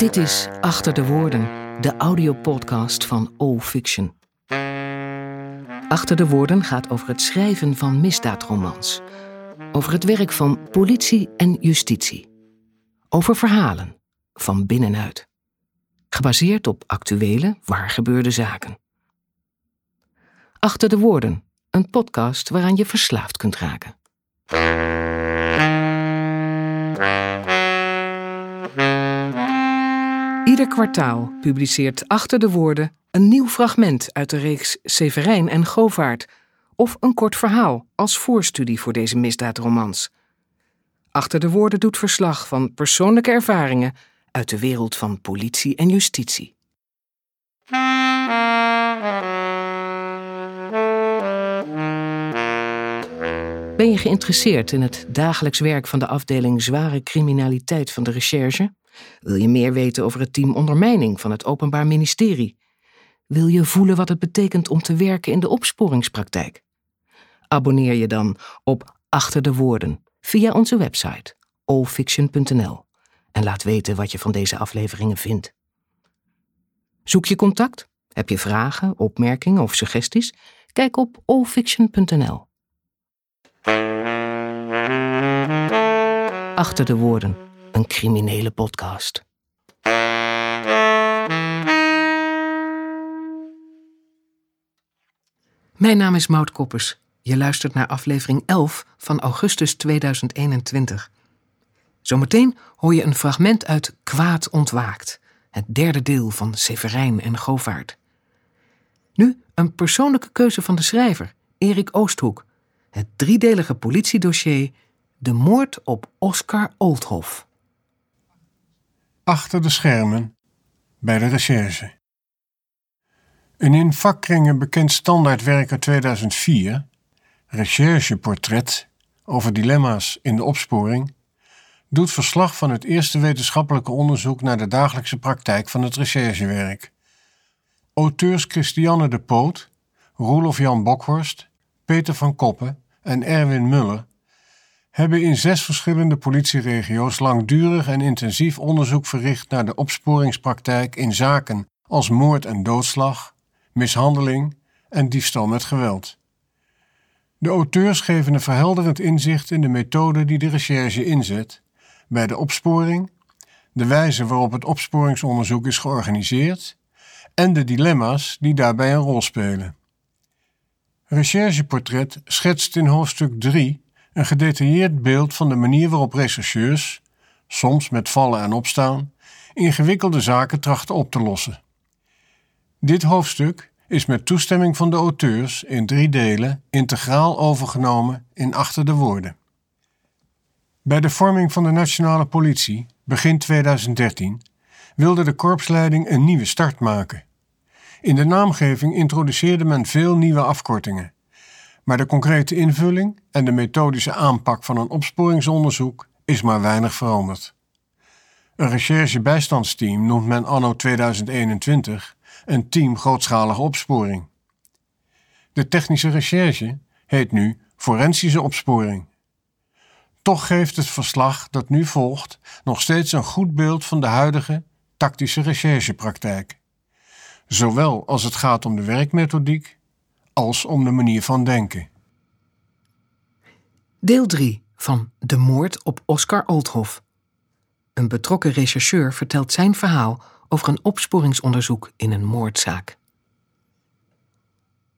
Dit is Achter de Woorden, de audiopodcast van All Fiction. Achter de Woorden gaat over het schrijven van misdaadromans. Over het werk van politie en justitie. Over verhalen, van binnenuit. Gebaseerd op actuele, waargebeurde zaken. Achter de Woorden, een podcast waaraan je verslaafd kunt raken. Ieder kwartaal publiceert Achter de Woorden een nieuw fragment uit de reeks Severijn en Govaert of een kort verhaal als voorstudie voor deze misdaadromans. Achter de Woorden doet verslag van persoonlijke ervaringen uit de wereld van politie en justitie. Ben je geïnteresseerd in het dagelijks werk van de afdeling zware criminaliteit van de recherche? Wil je meer weten over het team ondermijning van het Openbaar Ministerie? Wil je voelen wat het betekent om te werken in de opsporingspraktijk? Abonneer je dan op Achter de Woorden via onze website allfiction.nl en laat weten wat je van deze afleveringen vindt. Zoek je contact? Heb je vragen, opmerkingen of suggesties? Kijk op allfiction.nl. Achter de Woorden, een criminele podcast. Mijn naam is Maud Koppers. Je luistert naar aflevering 11 van augustus 2021. Zometeen hoor je een fragment uit Kwaad ontwaakt, het derde deel van Severijn en Govaert. Nu een persoonlijke keuze van de schrijver, Erik Oosthoek. Het driedelige politiedossier De moord op Oscar Oldhoff. Achter de schermen bij de recherche. Een in vakkringen bekend standaardwerk uit 2004, Rechercheportret over dilemma's in de opsporing, doet verslag van het eerste wetenschappelijke onderzoek naar de dagelijkse praktijk van het recherchewerk. Auteurs Christiane de Poot, Roelof Jan Bokhorst, Peter van Koppen en Erwin Muller hebben in zes verschillende politieregio's langdurig en intensief onderzoek verricht naar de opsporingspraktijk in zaken als moord en doodslag, mishandeling en diefstal met geweld. De auteurs geven een verhelderend inzicht in de methode die de recherche inzet bij de opsporing, de wijze waarop het opsporingsonderzoek is georganiseerd en de dilemma's die daarbij een rol spelen. Rechercheportret schetst in hoofdstuk 3 een gedetailleerd beeld van de manier waarop rechercheurs, soms met vallen en opstaan, ingewikkelde zaken trachten op te lossen. Dit hoofdstuk is met toestemming van de auteurs in drie delen integraal overgenomen in Achter de Woorden. Bij de vorming van de nationale politie, begin 2013, wilde de korpsleiding een nieuwe start maken. In de naamgeving introduceerde men veel nieuwe afkortingen, maar de concrete invulling en de methodische aanpak van een opsporingsonderzoek is maar weinig veranderd. Een recherche-bijstandsteam noemt men anno 2021 een team grootschalige opsporing. De technische recherche heet nu forensische opsporing. Toch geeft het verslag dat nu volgt nog steeds een goed beeld van de huidige tactische recherchepraktijk. Zowel als het gaat om de werkmethodiek als om de manier van denken. Deel 3 van De moord op Oscar Oldhoff. Een betrokken rechercheur vertelt zijn verhaal over een opsporingsonderzoek in een moordzaak.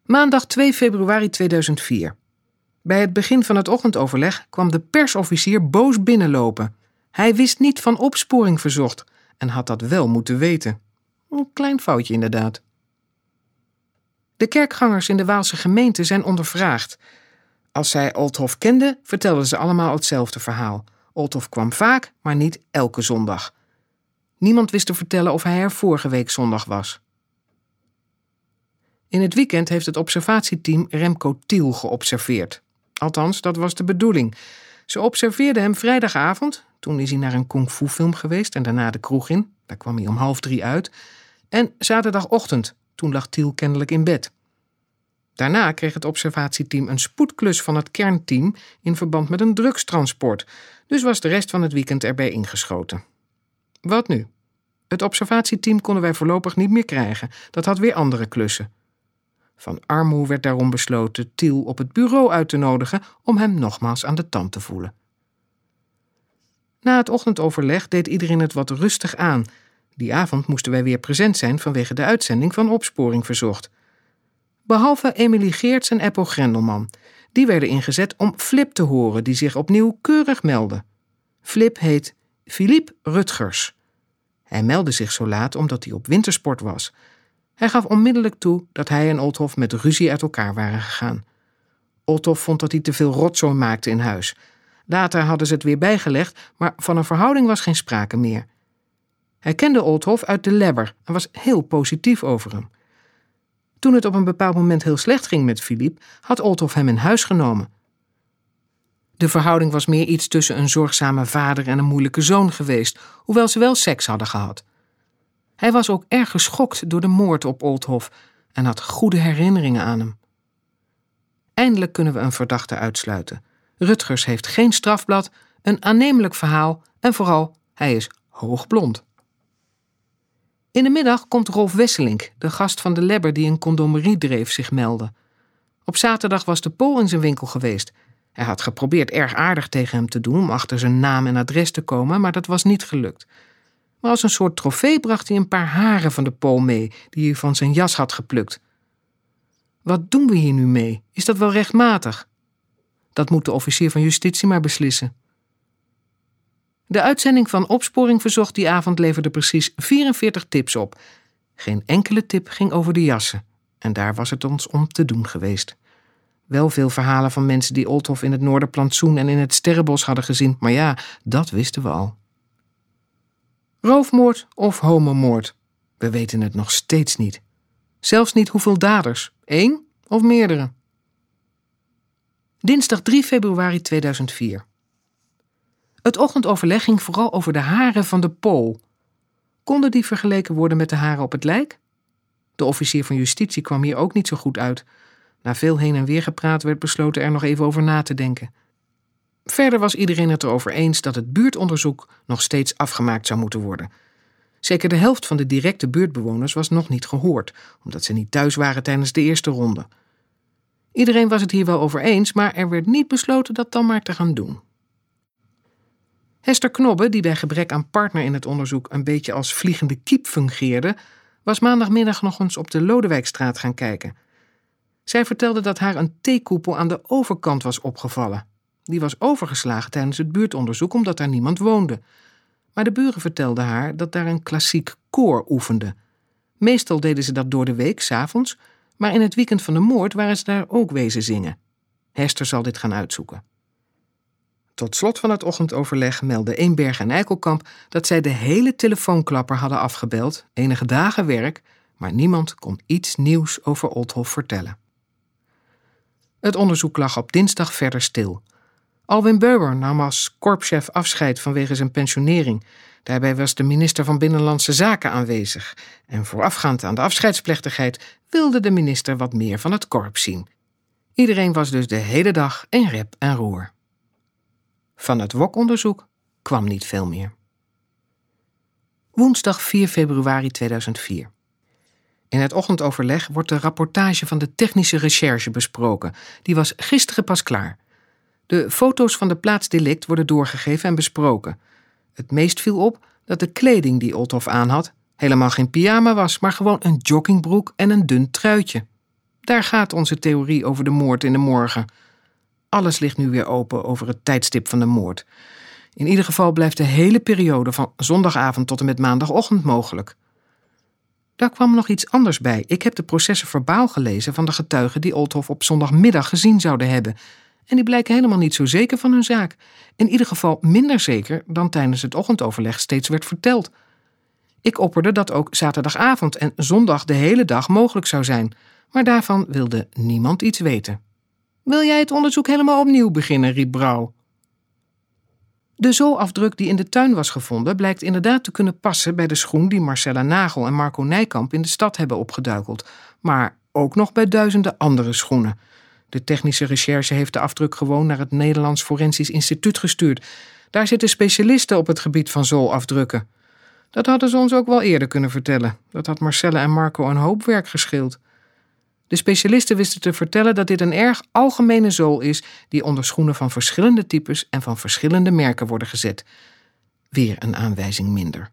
Maandag 2 februari 2004. Bij het begin van het ochtendoverleg kwam de persofficier boos binnenlopen. Hij wist niet van opsporing verzocht en had dat wel moeten weten. Een klein foutje inderdaad. De kerkgangers in de Waalse gemeente zijn ondervraagd. Als zij Oldhof kenden, vertelden ze allemaal hetzelfde verhaal. Oldhof kwam vaak, maar niet elke zondag. Niemand wist te vertellen of hij er vorige week zondag was. In het weekend heeft het observatieteam Remco Tiel geobserveerd. Althans, dat was de bedoeling. Ze observeerden hem vrijdagavond, toen is hij naar een kung fu film geweest en daarna de kroeg in. Daar kwam hij om half drie uit. En zaterdagochtend, toen lag Tiel kennelijk in bed. Daarna kreeg het observatieteam een spoedklus van het kernteam in verband met een drugstransport, dus was de rest van het weekend erbij ingeschoten. Wat nu? Het observatieteam konden wij voorlopig niet meer krijgen. Dat had weer andere klussen. Van Armoe werd daarom besloten Tiel op het bureau uit te nodigen om hem nogmaals aan de tand te voelen. Na het ochtendoverleg deed iedereen het wat rustig aan. Die avond moesten wij weer present zijn vanwege de uitzending van Opsporing Verzocht. Behalve Emily Geerts en Eppo Grendelman. Die werden ingezet om Flip te horen, die zich opnieuw keurig meldde. Flip heet Philippe Rutgers. Hij meldde zich zo laat omdat hij op wintersport was. Hij gaf onmiddellijk toe dat hij en Olthof met ruzie uit elkaar waren gegaan. Olthof vond dat hij te veel rotzooi maakte in huis. Later hadden ze het weer bijgelegd, maar van een verhouding was geen sprake meer. Hij kende Olthof uit de Lebber en was heel positief over hem. Toen het op een bepaald moment heel slecht ging met Philippe, had Olthof hem in huis genomen. De verhouding was meer iets tussen een zorgzame vader en een moeilijke zoon geweest, hoewel ze wel seks hadden gehad. Hij was ook erg geschokt door de moord op Olthof en had goede herinneringen aan hem. Eindelijk kunnen we een verdachte uitsluiten. Rutgers heeft geen strafblad, een aannemelijk verhaal en vooral, hij is hoogblond. In de middag komt Rolf Wesselink, de gast van de Lebber die een condomerie dreef, zich melden. Op zaterdag was de Pool in zijn winkel geweest. Hij had geprobeerd erg aardig tegen hem te doen om achter zijn naam en adres te komen, maar dat was niet gelukt. Maar als een soort trofee bracht hij een paar haren van de Pool mee, die hij van zijn jas had geplukt. Wat doen we hier nu mee? Is dat wel rechtmatig? Dat moet de officier van justitie maar beslissen. De uitzending van Opsporing Verzocht die avond leverde precies 44 tips op. Geen enkele tip ging over de jassen. En daar was het ons om te doen geweest. Wel veel verhalen van mensen die Olthof in het Noorderplantsoen en in het Sterrenbos hadden gezien, maar ja, dat wisten we al. Roofmoord of homomoord? We weten het nog steeds niet. Zelfs niet hoeveel daders, één of meerdere. Dinsdag 3 februari 2004. Het ochtendoverleg ging vooral over de haren van de Pool. Konden die vergeleken worden met de haren op het lijk? De officier van justitie kwam hier ook niet zo goed uit. Na veel heen en weer gepraat werd besloten er nog even over na te denken. Verder was iedereen het erover eens dat het buurtonderzoek nog steeds afgemaakt zou moeten worden. Zeker de helft van de directe buurtbewoners was nog niet gehoord, omdat ze niet thuis waren tijdens de eerste ronde. Iedereen was het hier wel over eens, maar er werd niet besloten dat dan maar te gaan doen. Hester Knobbe, die bij gebrek aan partner in het onderzoek een beetje als vliegende kiep fungeerde, was maandagmiddag nog eens op de Lodewijkstraat gaan kijken. Zij vertelde dat haar een theekoepel aan de overkant was opgevallen. Die was overgeslagen tijdens het buurtonderzoek omdat daar niemand woonde. Maar de buren vertelden haar dat daar een klassiek koor oefende. Meestal deden ze dat door de week, s'avonds, maar in het weekend van de moord waren ze daar ook wezen zingen. Hester zal dit gaan uitzoeken. Tot slot van het ochtendoverleg meldde Eenberg en Eikelkamp dat zij de hele telefoonklapper hadden afgebeld, enige dagen werk, maar niemand kon iets nieuws over Oldhof vertellen. Het onderzoek lag op dinsdag verder stil. Alwin Beuber nam als korpschef afscheid vanwege zijn pensionering. Daarbij was de minister van Binnenlandse Zaken aanwezig. En voorafgaand aan de afscheidsplechtigheid wilde de minister wat meer van het korps zien. Iedereen was dus de hele dag in rep en roer. Van het WOK-onderzoek kwam niet veel meer. Woensdag 4 februari 2004. In het ochtendoverleg wordt de rapportage van de technische recherche besproken. Die was gisteren pas klaar. De foto's van de plaatsdelict worden doorgegeven en besproken. Het meest viel op dat de kleding die Olthof aanhad helemaal geen pyjama was, maar gewoon een joggingbroek en een dun truitje. Daar gaat onze theorie over de moord in de morgen. Alles ligt nu weer open over het tijdstip van de moord. In ieder geval blijft de hele periode van zondagavond tot en met maandagochtend mogelijk. Daar kwam nog iets anders bij. Ik heb de processen verbaal gelezen van de getuigen die Olthof op zondagmiddag gezien zouden hebben. En die blijken helemaal niet zo zeker van hun zaak. In ieder geval minder zeker dan tijdens het ochtendoverleg steeds werd verteld. Ik opperde dat ook zaterdagavond en zondag de hele dag mogelijk zou zijn, maar daarvan wilde niemand iets weten. Wil jij het onderzoek helemaal opnieuw beginnen? riep Brouw. De zoolafdruk die in de tuin was gevonden blijkt inderdaad te kunnen passen bij de schoen die Marcella Nagel en Marco Nijkamp in de stad hebben opgeduikeld, maar ook nog bij duizenden andere schoenen. De technische recherche heeft de afdruk gewoon naar het Nederlands Forensisch Instituut gestuurd. Daar zitten specialisten op het gebied van zoolafdrukken. Dat hadden ze ons ook wel eerder kunnen vertellen. Dat had Marcelle en Marco een hoop werk gescheeld. De specialisten wisten te vertellen dat dit een erg algemene zool is die onder schoenen van verschillende types en van verschillende merken worden gezet. Weer een aanwijzing minder.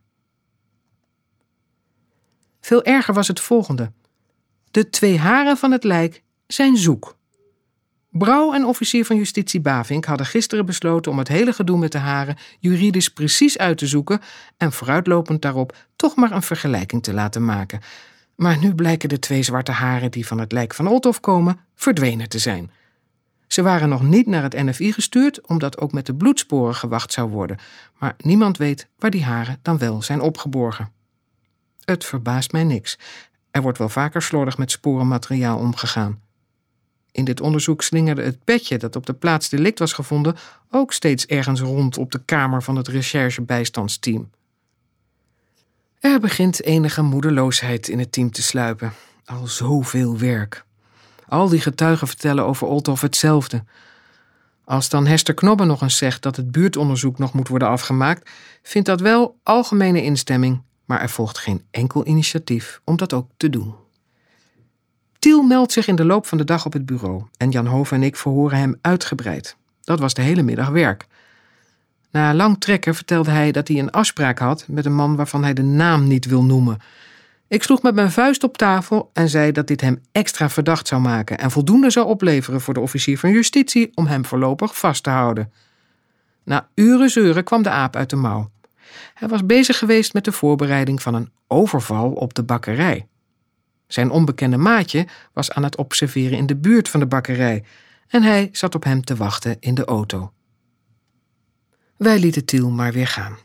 Veel erger was het volgende. De twee haren van het lijk zijn zoek. Brouw en officier van justitie Bavink hadden gisteren besloten om het hele gedoe met de haren juridisch precies uit te zoeken en vooruitlopend daarop toch maar een vergelijking te laten maken. Maar nu blijken de twee zwarte haren die van het lijk van Olthof komen verdwenen te zijn. Ze waren nog niet naar het NFI gestuurd, omdat ook met de bloedsporen gewacht zou worden, maar niemand weet waar die haren dan wel zijn opgeborgen. Het verbaast mij niks. Er wordt wel vaker slordig met sporenmateriaal omgegaan. In dit onderzoek slingerde het petje dat op de plaats delict was gevonden ook steeds ergens rond op de kamer van het recherchebijstandsteam. Er begint enige moedeloosheid in het team te sluipen. Al zoveel werk. Al die getuigen vertellen over Olthoff hetzelfde. Als dan Hester Knobbe nog eens zegt dat het buurtonderzoek nog moet worden afgemaakt, vindt dat wel algemene instemming, maar er volgt geen enkel initiatief om dat ook te doen. Tiel meldt zich in de loop van de dag op het bureau en Jan Hoven en ik verhoren hem uitgebreid. Dat was de hele middag werk. Na lang trekken vertelde hij dat hij een afspraak had met een man waarvan hij de naam niet wil noemen. Ik sloeg met mijn vuist op tafel en zei dat dit hem extra verdacht zou maken en voldoende zou opleveren voor de officier van justitie om hem voorlopig vast te houden. Na uren zeuren kwam de aap uit de mouw. Hij was bezig geweest met de voorbereiding van een overval op de bakkerij. Zijn onbekende maatje was aan het observeren in de buurt van de bakkerij en hij zat op hem te wachten in de auto. Wij lieten Tiel maar weer gaan.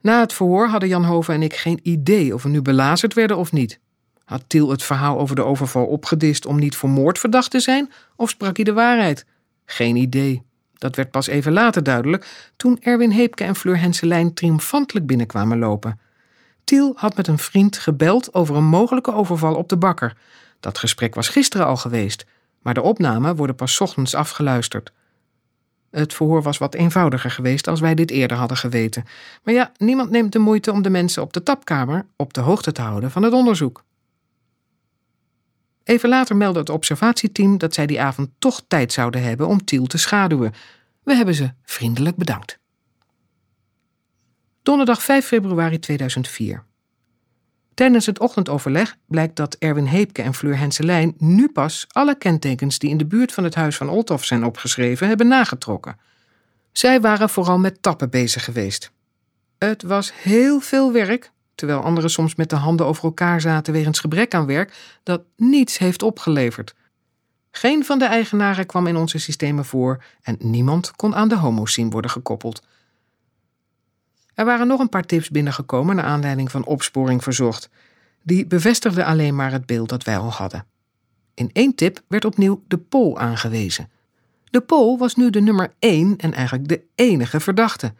Na het verhoor hadden Jan Hoven en ik geen idee of we nu belazerd werden of niet. Had Tiel het verhaal over de overval opgedist om niet voor moord verdacht te zijn, of sprak hij de waarheid? Geen idee. Dat werd pas even later duidelijk toen Erwin Heepke en Fleur Henselijn triomfantelijk binnenkwamen lopen. Tiel had met een vriend gebeld over een mogelijke overval op de bakker. Dat gesprek was gisteren al geweest, maar de opnamen worden pas ochtends afgeluisterd. Het verhoor was wat eenvoudiger geweest als wij dit eerder hadden geweten. Maar ja, niemand neemt de moeite om de mensen op de tapkamer op de hoogte te houden van het onderzoek. Even later meldde het observatieteam dat zij die avond toch tijd zouden hebben om Tiel te schaduwen. We hebben ze vriendelijk bedankt. Donderdag 5 februari 2004. Tijdens het ochtendoverleg blijkt dat Erwin Heepke en Fleur Henselijn nu pas alle kentekens die in de buurt van het huis van Olthoff zijn opgeschreven hebben nagetrokken. Zij waren vooral met tappen bezig geweest. Het was heel veel werk, terwijl anderen soms met de handen over elkaar zaten wegens gebrek aan werk, dat niets heeft opgeleverd. Geen van de eigenaren kwam in onze systemen voor en niemand kon aan de homoscene worden gekoppeld. Er waren nog een paar tips binnengekomen naar aanleiding van opsporing verzocht. Die bevestigden alleen maar het beeld dat wij al hadden. In één tip werd opnieuw de Pool aangewezen. De Pool was nu de nummer één en eigenlijk de enige verdachte.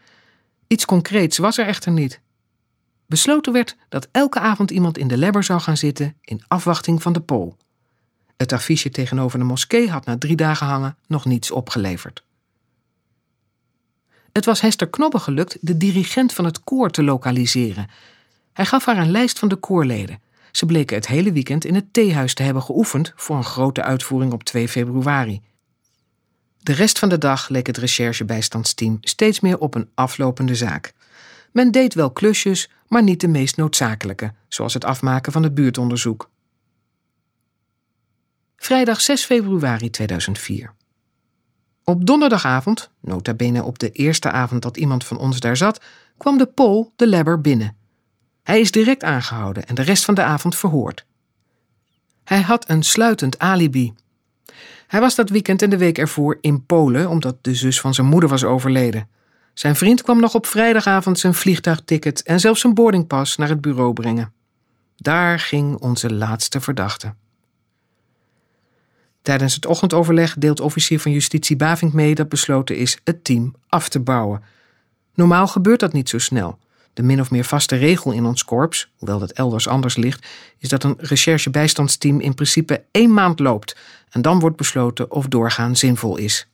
Iets concreets was er echter niet. Besloten werd dat elke avond iemand in de lebber zou gaan zitten in afwachting van de Pool. Het affiche tegenover de moskee had na drie dagen hangen nog niets opgeleverd. Het was Hester Knobbe gelukt de dirigent van het koor te lokaliseren. Hij gaf haar een lijst van de koorleden. Ze bleken het hele weekend in het theehuis te hebben geoefend voor een grote uitvoering op 2 februari. De rest van de dag leek het recherchebijstandsteam steeds meer op een aflopende zaak. Men deed wel klusjes, maar niet de meest noodzakelijke, zoals het afmaken van het buurtonderzoek. Vrijdag 6 februari 2004. Op donderdagavond, nota bene op de eerste avond dat iemand van ons daar zat, kwam de Pol de Lebber binnen. Hij is direct aangehouden en de rest van de avond verhoord. Hij had een sluitend alibi. Hij was dat weekend en de week ervoor in Polen omdat de zus van zijn moeder was overleden. Zijn vriend kwam nog op vrijdagavond zijn vliegtuigticket en zelfs zijn boardingpas naar het bureau brengen. Daar ging onze laatste verdachte. Tijdens het ochtendoverleg deelt officier van justitie Bavink mee dat besloten is het team af te bouwen. Normaal gebeurt dat niet zo snel. De min of meer vaste regel in ons korps, hoewel dat elders anders ligt, is dat een recherchebijstandsteam in principe één maand loopt en dan wordt besloten of doorgaan zinvol is.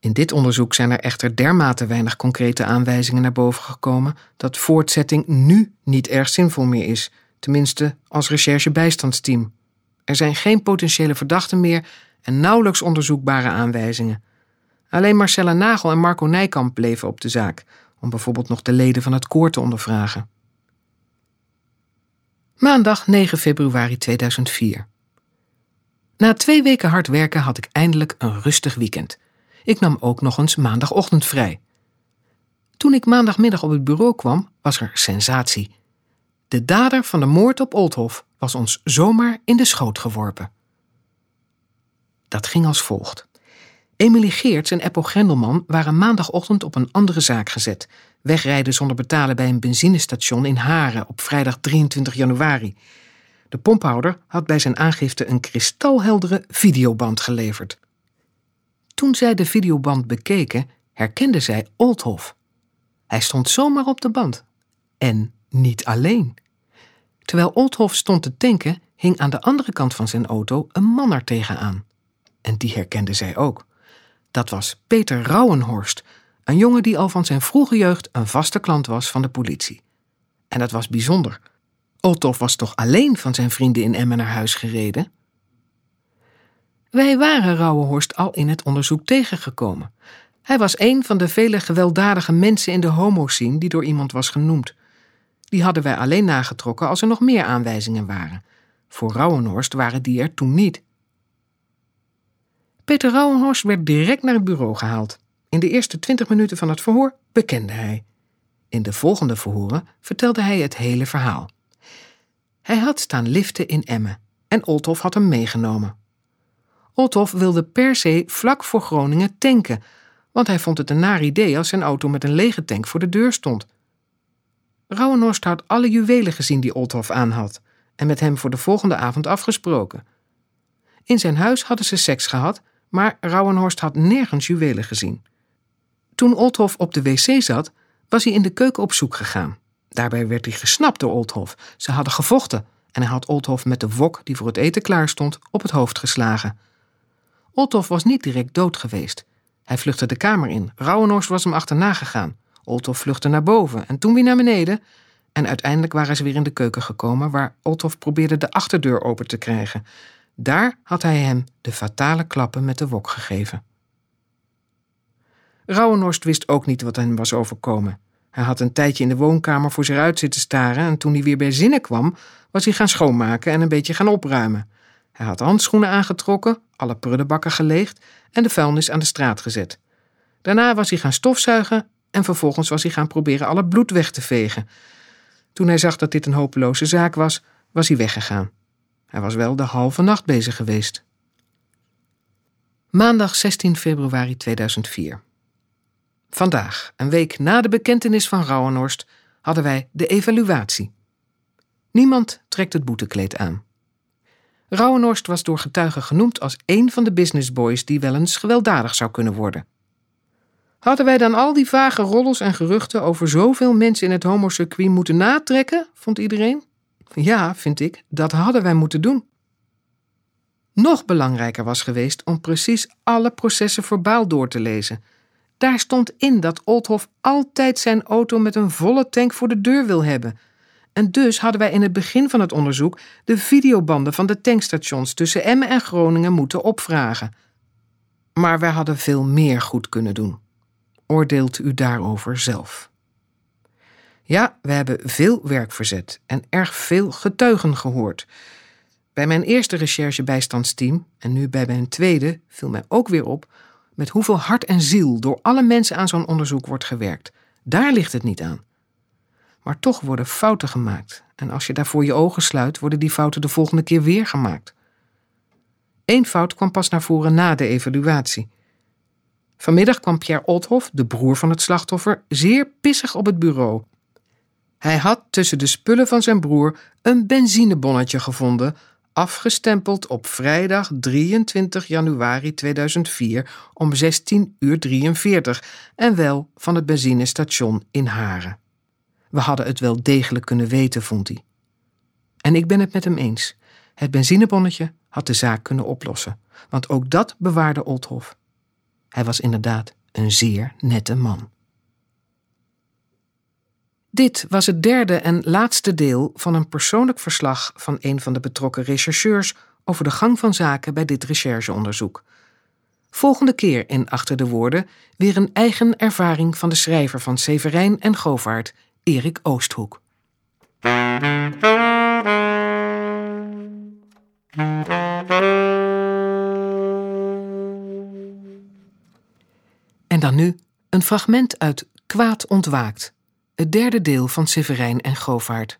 In dit onderzoek zijn er echter dermate weinig concrete aanwijzingen naar boven gekomen dat voortzetting nu niet erg zinvol meer is, tenminste als recherchebijstandsteam. Er zijn geen potentiële verdachten meer en nauwelijks onderzoekbare aanwijzingen. Alleen Marcella Nagel en Marco Nijkamp bleven op de zaak, om bijvoorbeeld nog de leden van het koor te ondervragen. Maandag 9 februari 2004. Na twee weken hard werken had ik eindelijk een rustig weekend. Ik nam ook nog eens maandagochtend vrij. Toen ik maandagmiddag op het bureau kwam, was er sensatie. De dader van de moord op Oldhof was ons zomaar in de schoot geworpen. Dat ging als volgt. Emilie Geerts en Eppo Grendelman waren maandagochtend op een andere zaak gezet. Wegrijden zonder betalen bij een benzinestation in Haren op vrijdag 23 januari. De pomphouder had bij zijn aangifte een kristalheldere videoband geleverd. Toen zij de videoband bekeken, herkende zij Oldhof. Hij stond zomaar op de band. En niet alleen. Terwijl Oldhof stond te tanken, hing aan de andere kant van zijn auto een man er tegenaan. En die herkende zij ook. Dat was Peter Rauwenhorst, een jongen die al van zijn vroege jeugd een vaste klant was van de politie. En dat was bijzonder. Oldhof was toch alleen van zijn vrienden in Emmen naar huis gereden? Wij waren Rauwenhorst al in het onderzoek tegengekomen. Hij was een van de vele gewelddadige mensen in de homoscene die door iemand was genoemd. Die hadden wij alleen nagetrokken als er nog meer aanwijzingen waren. Voor Rauwenhorst waren die er toen niet. Peter Rauwenhorst werd direct naar het bureau gehaald. In de eerste twintig minuten van het verhoor bekende hij. In de volgende verhoren vertelde hij het hele verhaal. Hij had staan liften in Emmen en Olthof had hem meegenomen. Olthof wilde per se vlak voor Groningen tanken, want hij vond het een naar idee als zijn auto met een lege tank voor de deur stond. Rauwenhorst had alle juwelen gezien die Olthof aanhad en met hem voor de volgende avond afgesproken. In zijn huis hadden ze seks gehad, maar Rauwenhorst had nergens juwelen gezien. Toen Olthof op de wc zat, was hij in de keuken op zoek gegaan. Daarbij werd hij gesnapt door Olthof. Ze hadden gevochten en hij had Olthof met de wok die voor het eten klaar stond op het hoofd geslagen. Olthof was niet direct dood geweest. Hij vluchtte de kamer in. Rauwenhorst was hem achterna gegaan. Olthof vluchtte naar boven en toen weer naar beneden. En uiteindelijk waren ze weer in de keuken gekomen, waar Olthof probeerde de achterdeur open te krijgen. Daar had hij hem de fatale klappen met de wok gegeven. Rauwenhorst wist ook niet wat hem was overkomen. Hij had een tijdje in de woonkamer voor zich uit zitten staren en toen hij weer bij zinnen kwam, was hij gaan schoonmaken en een beetje gaan opruimen. Hij had handschoenen aangetrokken, alle prullenbakken geleegd en de vuilnis aan de straat gezet. Daarna was hij gaan stofzuigen en vervolgens was hij gaan proberen alle bloed weg te vegen. Toen hij zag dat dit een hopeloze zaak was, was hij weggegaan. Hij was wel de halve nacht bezig geweest. Maandag 16 februari 2004. Vandaag, een week na de bekentenis van Rauwenhorst, hadden wij de evaluatie. Niemand trekt het boetekleed aan. Rauwenhorst was door getuigen genoemd als een van de businessboys die wel eens gewelddadig zou kunnen worden. Hadden wij dan al die vage rollers en geruchten over zoveel mensen in het homocircuit moeten natrekken, vond iedereen? Ja, vind ik, dat hadden wij moeten doen. Nog belangrijker was geweest om precies alle processen verbaal door te lezen. Daar stond in dat Oldhof altijd zijn auto met een volle tank voor de deur wil hebben. En dus hadden wij in het begin van het onderzoek de videobanden van de tankstations tussen Emmen en Groningen moeten opvragen. Maar wij hadden veel meer goed kunnen doen. Oordeelt u daarover zelf. Ja, we hebben veel werk verzet en erg veel getuigen gehoord. Bij mijn eerste recherchebijstandsteam en nu bij mijn tweede viel mij ook weer op met hoeveel hart en ziel door alle mensen aan zo'n onderzoek wordt gewerkt. Daar ligt het niet aan. Maar toch worden fouten gemaakt. En als je daarvoor je ogen sluit, worden die fouten de volgende keer weer gemaakt. Eén fout kwam pas naar voren na de evaluatie. Vanmiddag kwam Pierre Oldhoff, de broer van het slachtoffer, zeer pissig op het bureau. Hij had tussen de spullen van zijn broer een benzinebonnetje gevonden, afgestempeld op vrijdag 23 januari 2004 om 16 uur 43 en wel van het benzinestation in Haren. We hadden het wel degelijk kunnen weten, vond hij. En ik ben het met hem eens. Het benzinebonnetje had de zaak kunnen oplossen, want ook dat bewaarde Oldhof. Hij was inderdaad een zeer nette man. Dit was het derde en laatste deel van een persoonlijk verslag van een van de betrokken rechercheurs over de gang van zaken bij dit rechercheonderzoek. Volgende keer in Achter de Woorden weer een eigen ervaring van de schrijver van Severijn en Govaert, Erik Oosthoek. En dan nu een fragment uit Kwaad ontwaakt, het derde deel van Severijn en Govaert.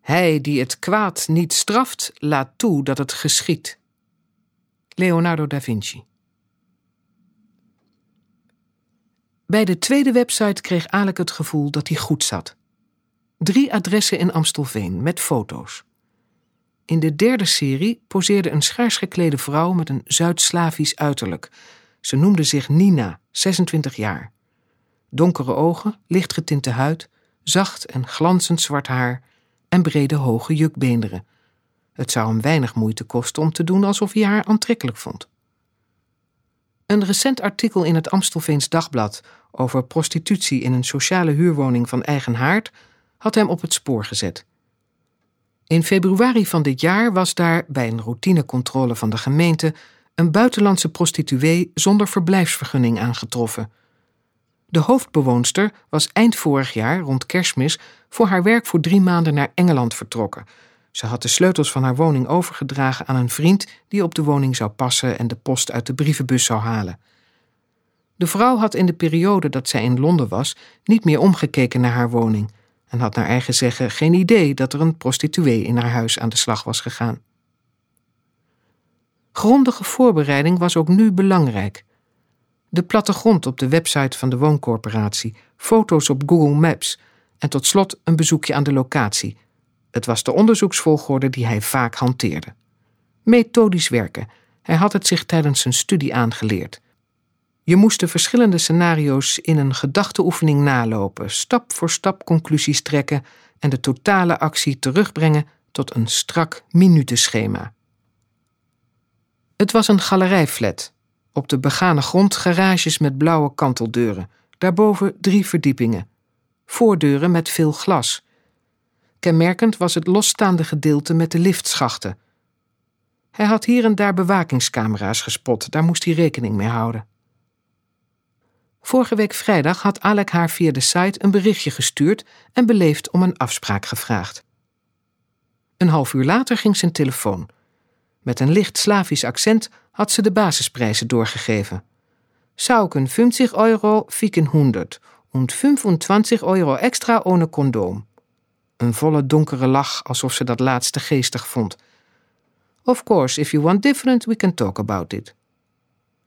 Hij die het kwaad niet straft, laat toe dat het geschiet. Leonardo da Vinci. Bij de tweede website kreeg Alek het gevoel dat hij goed zat. Drie adressen in Amstelveen met foto's. In de derde serie poseerde een schaars geklede vrouw met een Zuid-Slavisch uiterlijk. Ze noemde zich Nina, 26 jaar. Donkere ogen, licht getinte huid, zacht en glanzend zwart haar en brede hoge jukbeenderen. Het zou hem weinig moeite kosten om te doen alsof hij haar aantrekkelijk vond. Een recent artikel in het Amstelveens Dagblad over prostitutie in een sociale huurwoning van eigen haard had hem op het spoor gezet. In februari van dit jaar was daar, bij een routinecontrole van de gemeente, een buitenlandse prostituee zonder verblijfsvergunning aangetroffen. De hoofdbewoonster was eind vorig jaar, rond kerstmis, voor haar werk voor drie maanden naar Engeland vertrokken. Ze had de sleutels van haar woning overgedragen aan een vriend die op de woning zou passen en de post uit de brievenbus zou halen. De vrouw had in de periode dat zij in Londen was niet meer omgekeken naar haar woning en had naar eigen zeggen geen idee dat er een prostituee in haar huis aan de slag was gegaan. Grondige voorbereiding was ook nu belangrijk. De plattegrond op de website van de wooncorporatie, foto's op Google Maps en tot slot een bezoekje aan de locatie. Het was de onderzoeksvolgorde die hij vaak hanteerde. Methodisch werken. Hij had het zich tijdens zijn studie aangeleerd. Je moest de verschillende scenario's in een gedachteoefening nalopen, stap voor stap conclusies trekken en de totale actie terugbrengen tot een strak minutenschema. Het was een galerijflat. Op de begane grond garages met blauwe kanteldeuren. Daarboven drie verdiepingen. Voordeuren met veel glas. Kenmerkend was het losstaande gedeelte met de liftschachten. Hij had hier en daar bewakingscamera's gespot, daar moest hij rekening mee houden. Vorige week vrijdag had Alek haar via de site een berichtje gestuurd en beleefd om een afspraak gevraagd. Een half uur later ging zijn telefoon. Met een licht Slavisch accent had ze de basisprijzen doorgegeven. Sauken 50 euro, fiken 100 en 25 euro extra ohne condoom. Een volle donkere lach alsof ze dat laatste geestig vond. Of course, if you want different, we can talk about it.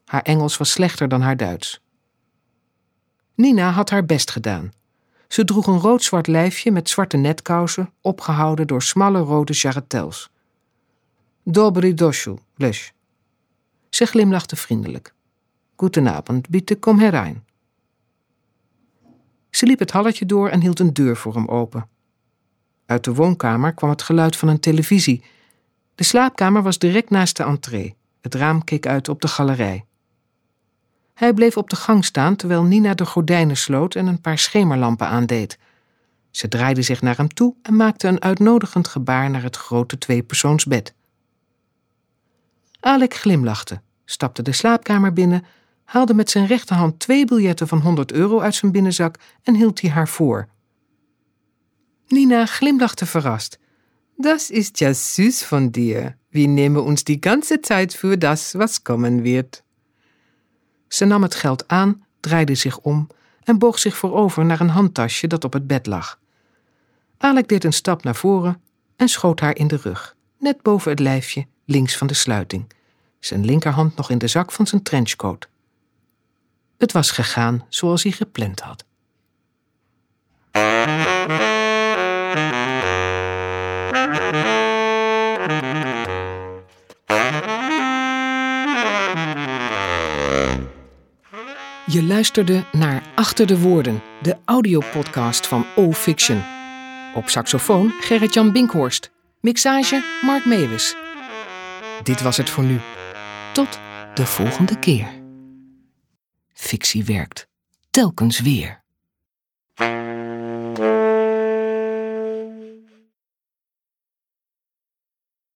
Haar Engels was slechter dan haar Duits. Nina had haar best gedaan. Ze droeg een rood-zwart lijfje met zwarte netkousen, opgehouden door smalle rode jarretels. Dobry doshu, lesh. Ze glimlachte vriendelijk. Goedenavond, bitte kom herein. Ze liep het halletje door en hield een deur voor hem open. Uit de woonkamer kwam het geluid van een televisie. De slaapkamer was direct naast de entree. Het raam keek uit op de galerij. Hij bleef op de gang staan terwijl Nina de gordijnen sloot en een paar schemerlampen aandeed. Ze draaide zich naar hem toe en maakte een uitnodigend gebaar naar het grote tweepersoonsbed. Alek glimlachte, stapte de slaapkamer binnen, haalde met zijn rechterhand twee biljetten van 100 euro uit zijn binnenzak en hield die haar voor. Nina glimlachte verrast. Das ist ja süß von dir. Wir nehmen uns die ganze Zeit für das, was kommen wird. Ze nam het geld aan, draaide zich om en boog zich voorover naar een handtasje dat op het bed lag. Alek deed een stap naar voren en schoot haar in de rug, net boven het lijfje, links van de sluiting, zijn linkerhand nog in de zak van zijn trenchcoat. Het was gegaan zoals hij gepland had. Je luisterde naar Achter de Woorden, de audiopodcast van O-Fiction. Op saxofoon Gerrit-Jan Binkhorst. Mixage Mark Meewis. Dit was het voor nu. Tot de volgende keer. Fictie werkt telkens weer.